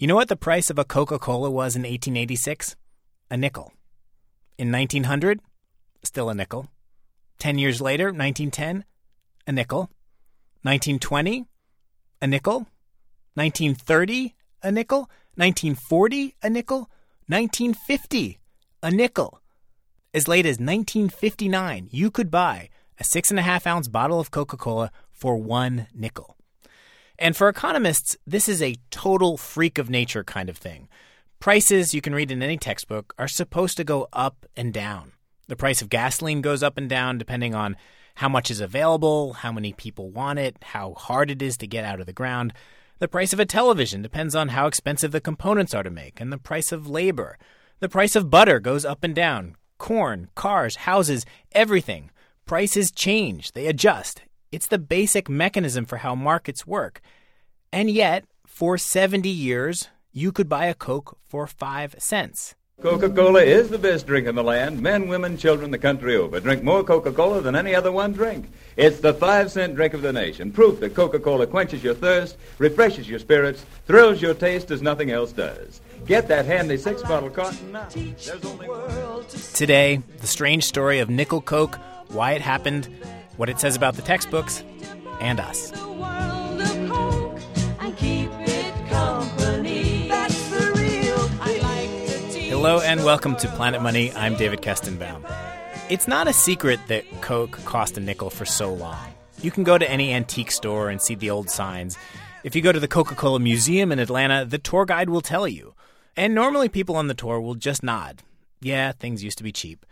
You know what the price of a Coca Cola was in 1886? A nickel. In 1900, still a nickel. 10 years later, 1910, a nickel. 1920, a nickel. 1930, a nickel. 1940, a nickel. 1950, a nickel. As late as 1959, you could buy a six and a half ounce bottle of Coca Cola for one nickel. And for economists, this is a total freak of nature kind of thing. Prices, you can read in any textbook, are supposed to go up and down. The price of gasoline goes up and down depending on how much is available, how many people want it, how hard it is to get out of the ground. The price of a television depends on how expensive the components are to make, and the price of labor. The price of butter goes up and down. Corn, cars, houses, everything. Prices change, they adjust, it's the basic mechanism for how markets work. And yet, for 70 years, you could buy a Coke for 5 cents. Coca Cola is the best drink in the land. Men, women, children, the country over drink more Coca Cola than any other one drink. It's the five cent drink of the nation. Proof that Coca Cola quenches your thirst, refreshes your spirits, thrills your taste as nothing else does. Get that handy six bottle carton now. Today, the strange story of Nickel Coke, why it happened, what it says about the textbooks, and us. Hello and welcome to Planet Money. I'm David Kestenbaum. It's not a secret that Coke cost a nickel for so long. You can go to any antique store and see the old signs. If you go to the Coca Cola Museum in Atlanta, the tour guide will tell you. And normally people on the tour will just nod. Yeah, things used to be cheap.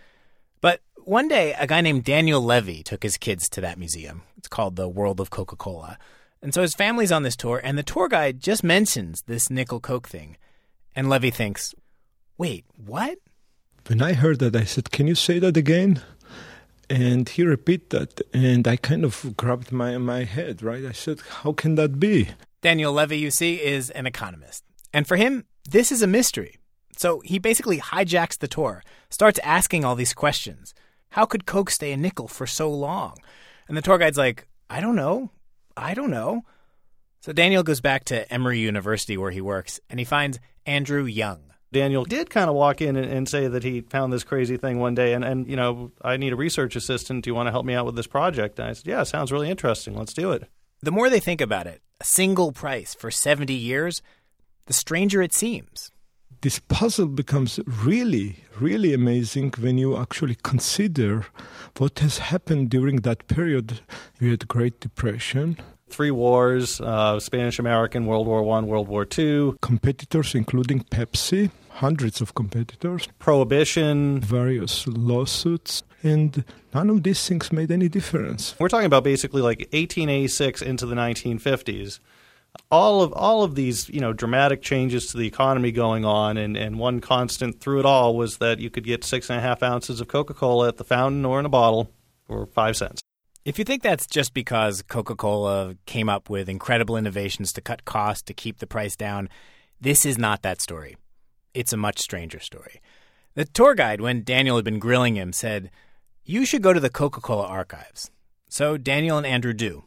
One day, a guy named Daniel Levy took his kids to that museum. It's called the World of Coca Cola. And so his family's on this tour, and the tour guide just mentions this nickel Coke thing. And Levy thinks, wait, what? When I heard that, I said, Can you say that again? And he repeated that, and I kind of grabbed my, my head, right? I said, How can that be? Daniel Levy, you see, is an economist. And for him, this is a mystery. So he basically hijacks the tour, starts asking all these questions. How could Coke stay a nickel for so long? And the tour guide's like, I don't know. I don't know. So Daniel goes back to Emory University where he works and he finds Andrew Young. Daniel did kind of walk in and, and, say that he found this crazy thing one day and, and, you know, I need a research assistant. Do you want to help me out with this project? And I said, Yeah, sounds really interesting. Let's do it. The more they think about it, a single price for 70 years, the stranger it seems this puzzle becomes really, really amazing when you actually consider what has happened during that period. You had Great Depression. Three wars, uh, Spanish American, World War One, World War Two. Competitors, including Pepsi, hundreds of competitors. Prohibition. Various lawsuits. And none of these things made any difference. We're talking about basically like 1886 into the 1950s all of all of these you know dramatic changes to the economy going on, and, and one constant through it all was that you could get six and a half ounces of Coca Cola at the fountain or in a bottle for five cents. If you think that's just because Coca Cola came up with incredible innovations to cut costs to keep the price down, this is not that story. It's a much stranger story. The tour guide, when Daniel had been grilling him, said, You should go to the Coca Cola archives. So Daniel and Andrew do,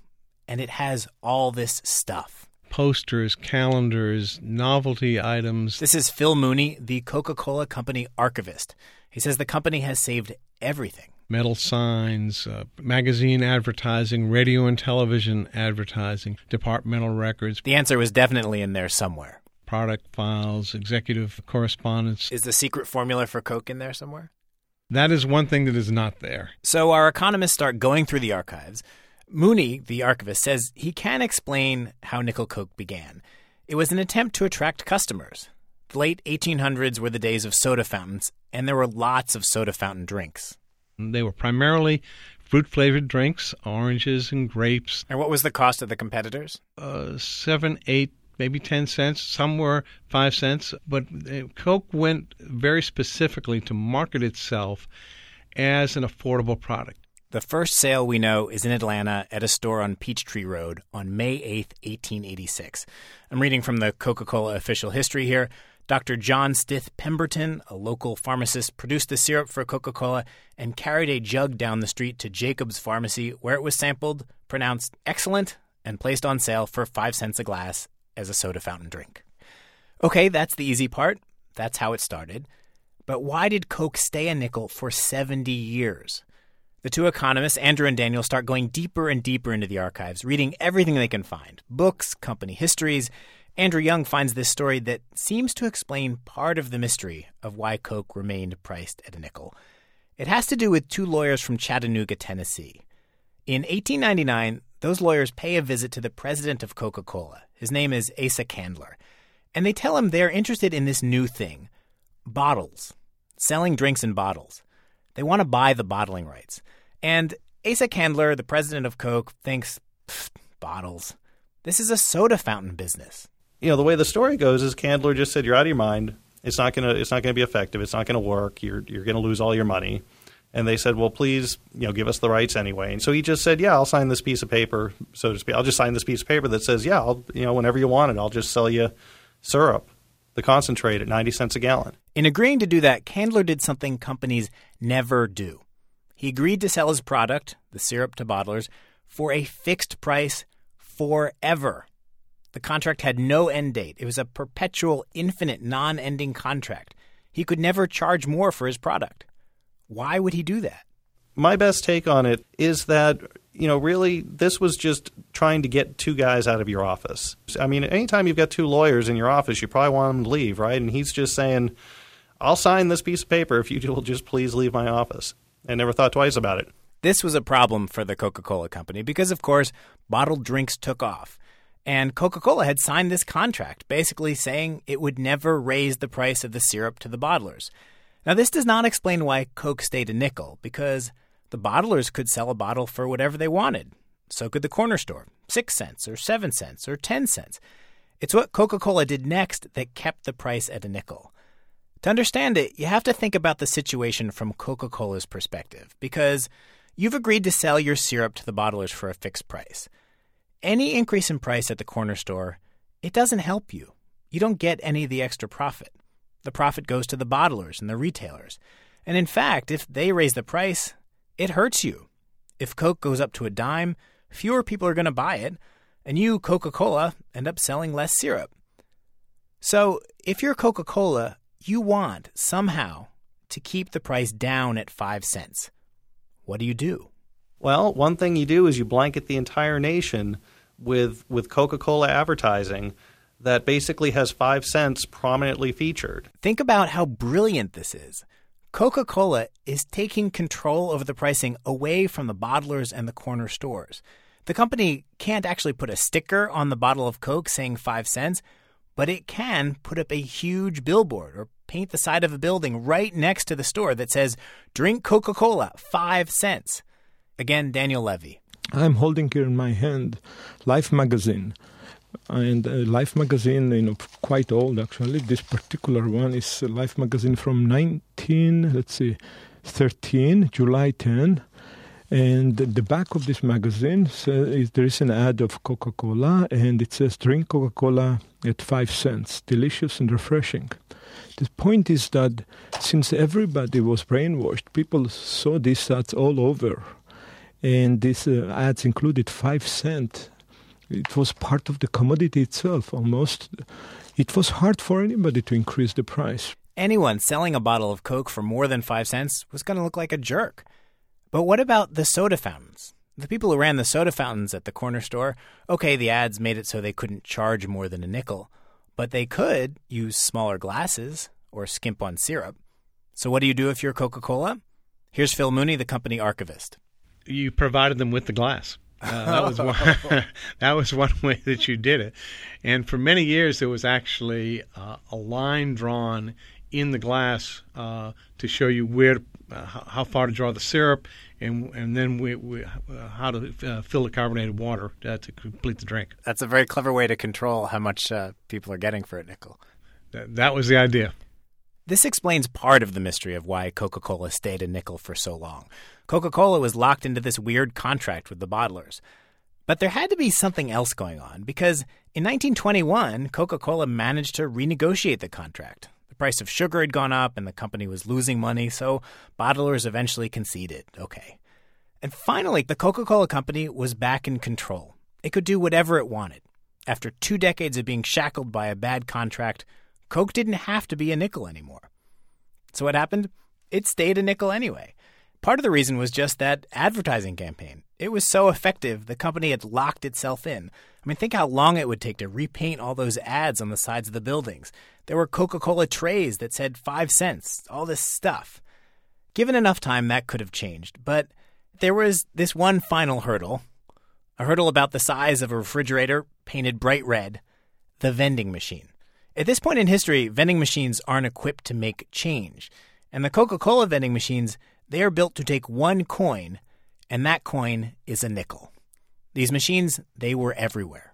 and it has all this stuff posters, calendars, novelty items. This is Phil Mooney, the Coca Cola Company archivist. He says the company has saved everything metal signs, uh, magazine advertising, radio and television advertising, departmental records. The answer was definitely in there somewhere. Product files, executive correspondence. Is the secret formula for Coke in there somewhere? That is one thing that is not there. So our economists start going through the archives. Mooney, the archivist, says he can explain how Nickel Coke began. It was an attempt to attract customers. The late 1800s were the days of soda fountains, and there were lots of soda fountain drinks. They were primarily fruit flavored drinks, oranges and grapes. And what was the cost of the competitors? Uh, seven, eight, maybe 10 cents. Some were five cents. But uh, Coke went very specifically to market itself as an affordable product. The first sale we know is in Atlanta at a store on Peachtree Road on May 8, 1886. I'm reading from the Coca Cola official history here. Dr. John Stith Pemberton, a local pharmacist, produced the syrup for Coca Cola and carried a jug down the street to Jacob's Pharmacy, where it was sampled, pronounced excellent, and placed on sale for five cents a glass as a soda fountain drink. Okay, that's the easy part. That's how it started. But why did Coke stay a nickel for 70 years? The two economists, Andrew and Daniel, start going deeper and deeper into the archives, reading everything they can find books, company histories. Andrew Young finds this story that seems to explain part of the mystery of why Coke remained priced at a nickel. It has to do with two lawyers from Chattanooga, Tennessee. In 1899, those lawyers pay a visit to the president of Coca Cola. His name is Asa Candler. And they tell him they're interested in this new thing bottles, selling drinks in bottles. They want to buy the bottling rights. And Asa Candler, the president of Coke, thinks, bottles. This is a soda fountain business. You know, the way the story goes is Candler just said, "You're out of your mind. It's not gonna. It's not gonna be effective. It's not gonna work. You're you're gonna lose all your money." And they said, "Well, please, you know, give us the rights anyway." And so he just said, "Yeah, I'll sign this piece of paper, so to speak. I'll just sign this piece of paper that says, yeah, I'll, you know, whenever you want it, I'll just sell you syrup, the concentrate at ninety cents a gallon." In agreeing to do that, Candler did something companies never do. He agreed to sell his product, the syrup to bottlers, for a fixed price forever. The contract had no end date. It was a perpetual, infinite, non ending contract. He could never charge more for his product. Why would he do that? My best take on it is that, you know, really, this was just trying to get two guys out of your office. I mean, anytime you've got two lawyers in your office, you probably want them to leave, right? And he's just saying, I'll sign this piece of paper if you will just please leave my office. I never thought twice about it. This was a problem for the Coca Cola Company because, of course, bottled drinks took off. And Coca Cola had signed this contract, basically saying it would never raise the price of the syrup to the bottlers. Now, this does not explain why Coke stayed a nickel, because the bottlers could sell a bottle for whatever they wanted. So could the corner store, 6 cents or 7 cents or 10 cents. It's what Coca Cola did next that kept the price at a nickel. To understand it, you have to think about the situation from Coca Cola's perspective, because you've agreed to sell your syrup to the bottlers for a fixed price any increase in price at the corner store, it doesn't help you. You don't get any of the extra profit. The profit goes to the bottlers and the retailers. And in fact, if they raise the price, it hurts you. If Coke goes up to a dime, fewer people are going to buy it, and you, Coca Cola, end up selling less syrup. So, if you're Coca Cola, you want somehow to keep the price down at 5 cents. What do you do? Well, one thing you do is you blanket the entire nation with with Coca-Cola advertising that basically has 5 cents prominently featured. Think about how brilliant this is. Coca-Cola is taking control over the pricing away from the bottlers and the corner stores. The company can't actually put a sticker on the bottle of Coke saying 5 cents, but it can put up a huge billboard or paint the side of a building right next to the store that says, Drink Coca Cola, 5 cents. Again, Daniel Levy. I'm holding here in my hand Life magazine. And uh, Life magazine, you know, quite old actually. This particular one is Life magazine from 19, let's see, 13, July 10. And the back of this magazine says there is an ad of Coca Cola, and it says, Drink Coca Cola at five cents, delicious and refreshing. The point is that since everybody was brainwashed, people saw these ads all over and these uh, ads included five cent. It was part of the commodity itself almost. It was hard for anybody to increase the price. Anyone selling a bottle of Coke for more than five cents was going to look like a jerk. But what about the soda fountains? The people who ran the soda fountains at the corner store, okay, the ads made it so they couldn't charge more than a nickel, but they could use smaller glasses or skimp on syrup. So, what do you do if you're Coca Cola? Here's Phil Mooney, the company archivist you provided them with the glass. Uh, that was one, that was one way that you did it, and for many years there was actually uh, a line drawn in the glass uh, to show you where uh, how far to draw the syrup, and and then we, we uh, how to uh, fill the carbonated water to complete the drink. That's a very clever way to control how much people are getting for a nickel. That, that was the idea. This explains part of the mystery of why Coca Cola stayed a nickel for so long. Coca Cola was locked into this weird contract with the bottlers. But there had to be something else going on because in 1921, Coca Cola managed to renegotiate the contract. The price of sugar had gone up and the company was losing money, so bottlers eventually conceded. Okay. And finally, the Coca Cola Company was back in control. It could do whatever it wanted. After two decades of being shackled by a bad contract, Coke didn't have to be a nickel anymore. So what happened? It stayed a nickel anyway. Part of the reason was just that advertising campaign. It was so effective, the company had locked itself in. I mean, think how long it would take to repaint all those ads on the sides of the buildings. There were Coca Cola trays that said five cents, all this stuff. Given enough time, that could have changed. But there was this one final hurdle a hurdle about the size of a refrigerator painted bright red the vending machine. At this point in history, vending machines aren't equipped to make change. And the Coca Cola vending machines they are built to take one coin, and that coin is a nickel. These machines, they were everywhere.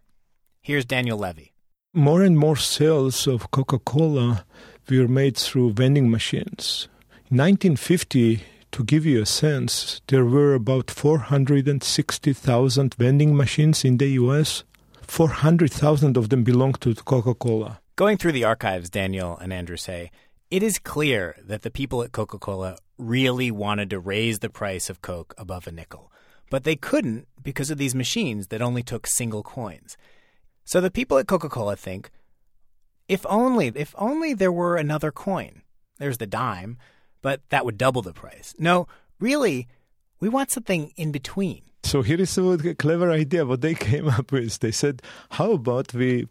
Here's Daniel Levy. More and more sales of Coca Cola were made through vending machines. In 1950, to give you a sense, there were about 460,000 vending machines in the US. 400,000 of them belonged to Coca Cola. Going through the archives, Daniel and Andrew say, it is clear that the people at Coca Cola really wanted to raise the price of Coke above a nickel, but they couldn't because of these machines that only took single coins. So the people at Coca Cola think, if only, if only there were another coin. There's the dime, but that would double the price. No, really, we want something in between. So here is a clever idea. What they came up with, they said, "How about we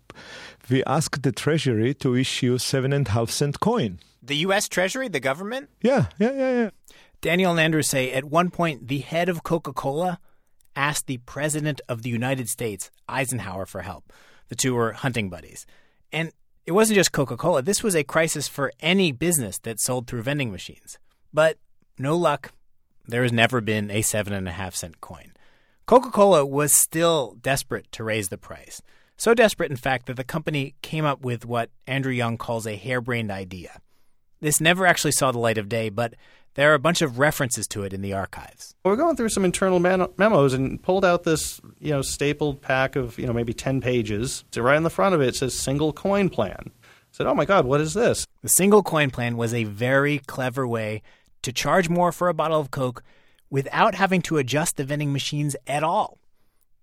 we ask the Treasury to issue seven and a half cent coin?" The U.S. Treasury, the government. Yeah, yeah, yeah, yeah. Daniel and Andrew say at one point the head of Coca Cola asked the president of the United States, Eisenhower, for help. The two were hunting buddies, and it wasn't just Coca Cola. This was a crisis for any business that sold through vending machines. But no luck. There has never been a seven and a half cent coin. Coca Cola was still desperate to raise the price. So desperate, in fact, that the company came up with what Andrew Young calls a harebrained idea. This never actually saw the light of day, but there are a bunch of references to it in the archives. We're going through some internal man- memos and pulled out this, you know, stapled pack of, you know, maybe 10 pages. So right on the front of it, it says single coin plan. I said, "Oh my god, what is this?" The single coin plan was a very clever way to charge more for a bottle of Coke without having to adjust the vending machines at all.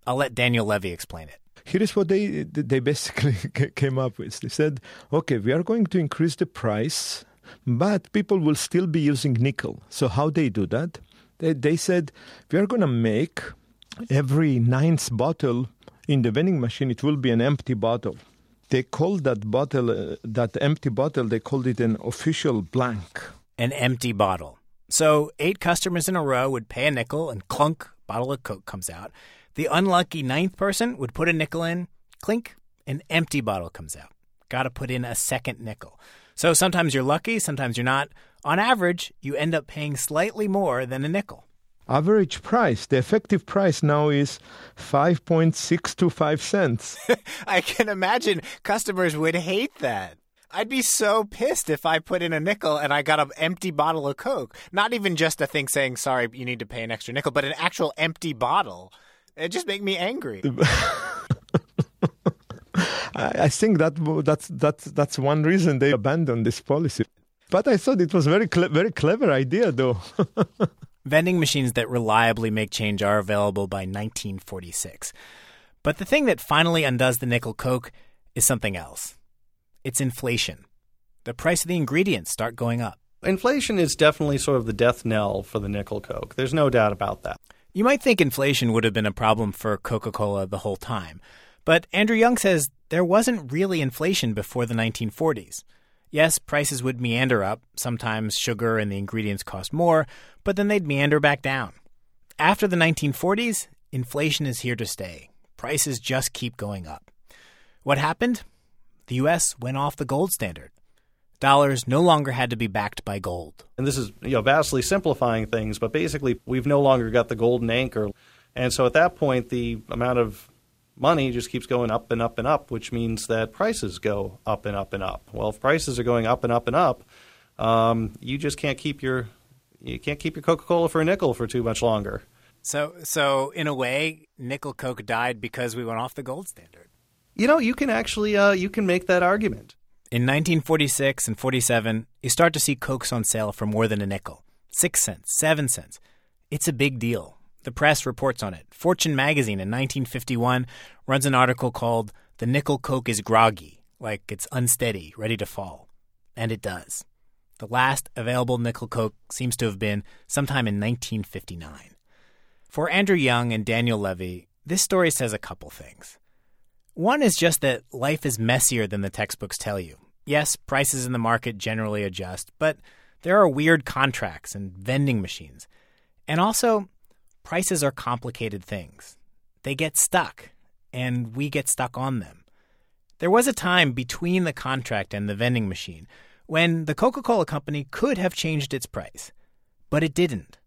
I'll let Daniel Levy explain it. Here is what they they basically came up with. They said, "Okay, we are going to increase the price, but people will still be using nickel. So how they do that? They they said we are going to make every ninth bottle in the vending machine it will be an empty bottle. They called that bottle uh, that empty bottle they called it an official blank. An empty bottle. So eight customers in a row would pay a nickel and clunk, bottle of Coke comes out. The unlucky ninth person would put a nickel in, clink, an empty bottle comes out. Got to put in a second nickel. So sometimes you're lucky, sometimes you're not. On average, you end up paying slightly more than a nickel. Average price, the effective price now is 5.625 cents. I can imagine customers would hate that. I'd be so pissed if I put in a nickel and I got an empty bottle of Coke. Not even just a thing saying, sorry, you need to pay an extra nickel, but an actual empty bottle. It just make me angry. I think that that's that's that's one reason they abandoned this policy. But I thought it was very cle- very clever idea, though. Vending machines that reliably make change are available by 1946. But the thing that finally undoes the nickel Coke is something else it's inflation. The price of the ingredients start going up. Inflation is definitely sort of the death knell for the nickel Coke. There's no doubt about that. You might think inflation would have been a problem for Coca Cola the whole time. But Andrew Young says there wasn't really inflation before the 1940s. Yes, prices would meander up. Sometimes sugar and the ingredients cost more, but then they'd meander back down. After the 1940s, inflation is here to stay. Prices just keep going up. What happened? the U.S. went off the gold standard. Dollars no longer had to be backed by gold. And this is you know, vastly simplifying things, but basically, we've no longer got the golden anchor. And so at that point, the amount of money just keeps going up and up and up, which means that prices go up and up and up. Well, if prices are going up and up and up, um, you just can't keep your you can't keep your Coca Cola for a nickel for too much longer. So, so in a way, nickel Coke died because we went off the gold standard. You know, you can actually uh, you can make that argument. In 1946 and 47, you start to see Cokes on sale for more than a nickel, six cents, seven cents. It's a big deal. The press reports on it. Fortune magazine in 1951 runs an article called "The Nickel Coke is Groggy," like it's unsteady, ready to fall. And it does. The last available nickel coke seems to have been sometime in 1959. For Andrew Young and Daniel Levy, this story says a couple things. One is just that life is messier than the textbooks tell you. Yes, prices in the market generally adjust, but there are weird contracts and vending machines. And also, prices are complicated things. They get stuck, and we get stuck on them. There was a time between the contract and the vending machine when the Coca Cola Company could have changed its price, but it didn't.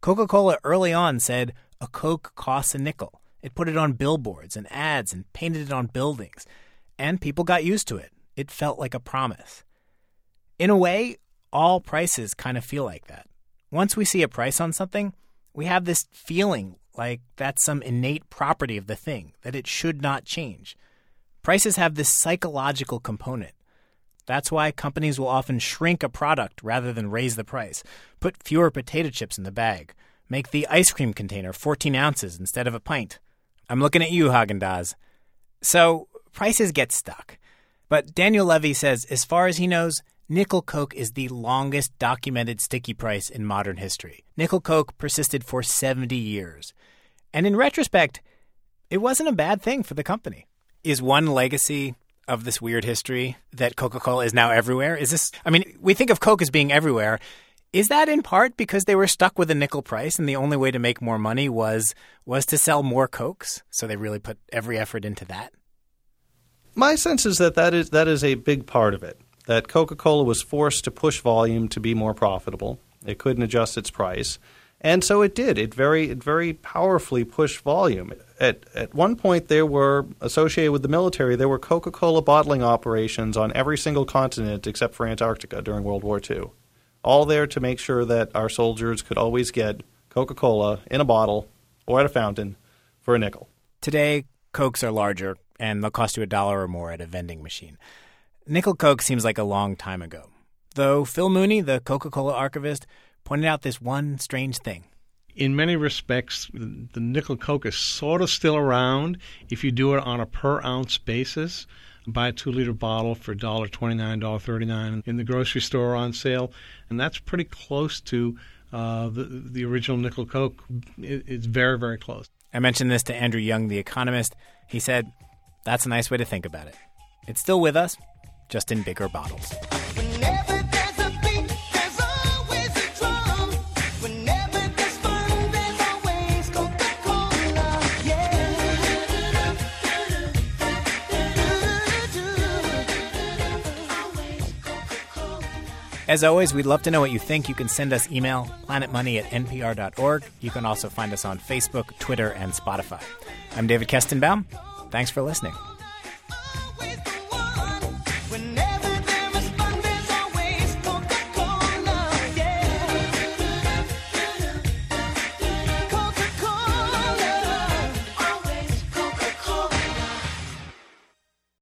Coca Cola early on said a Coke costs a nickel. It put it on billboards and ads and painted it on buildings, and people got used to it. It felt like a promise. In a way, all prices kind of feel like that. Once we see a price on something, we have this feeling like that's some innate property of the thing, that it should not change. Prices have this psychological component. That's why companies will often shrink a product rather than raise the price, put fewer potato chips in the bag, make the ice cream container 14 ounces instead of a pint. I'm looking at you, Haagen Dazs. So prices get stuck. But Daniel Levy says, as far as he knows, nickel coke is the longest documented sticky price in modern history. Nickel coke persisted for 70 years. And in retrospect, it wasn't a bad thing for the company. Is one legacy of this weird history that Coca Cola is now everywhere? Is this, I mean, we think of Coke as being everywhere. Is that in part because they were stuck with a nickel price and the only way to make more money was was to sell more Cokes? So they really put every effort into that? My sense is that that is, that is a big part of it. That Coca Cola was forced to push volume to be more profitable. It couldn't adjust its price. And so it did. It very, it very powerfully pushed volume. At, at one point, there were, associated with the military, there were Coca Cola bottling operations on every single continent except for Antarctica during World War II. All there to make sure that our soldiers could always get Coca Cola in a bottle or at a fountain for a nickel. Today, Cokes are larger, and they'll cost you a dollar or more at a vending machine. Nickel Coke seems like a long time ago. Though Phil Mooney, the Coca Cola archivist, pointed out this one strange thing. In many respects, the nickel Coke is sort of still around if you do it on a per ounce basis. Buy a two liter bottle for $1.29, $1.39 in the grocery store on sale, and that's pretty close to uh, the, the original nickel Coke. It, it's very, very close. I mentioned this to Andrew Young, the economist. He said, That's a nice way to think about it. It's still with us, just in bigger bottles. As always, we'd love to know what you think. You can send us email, planetmoney at npr.org. You can also find us on Facebook, Twitter, and Spotify. I'm David Kestenbaum. Thanks for listening.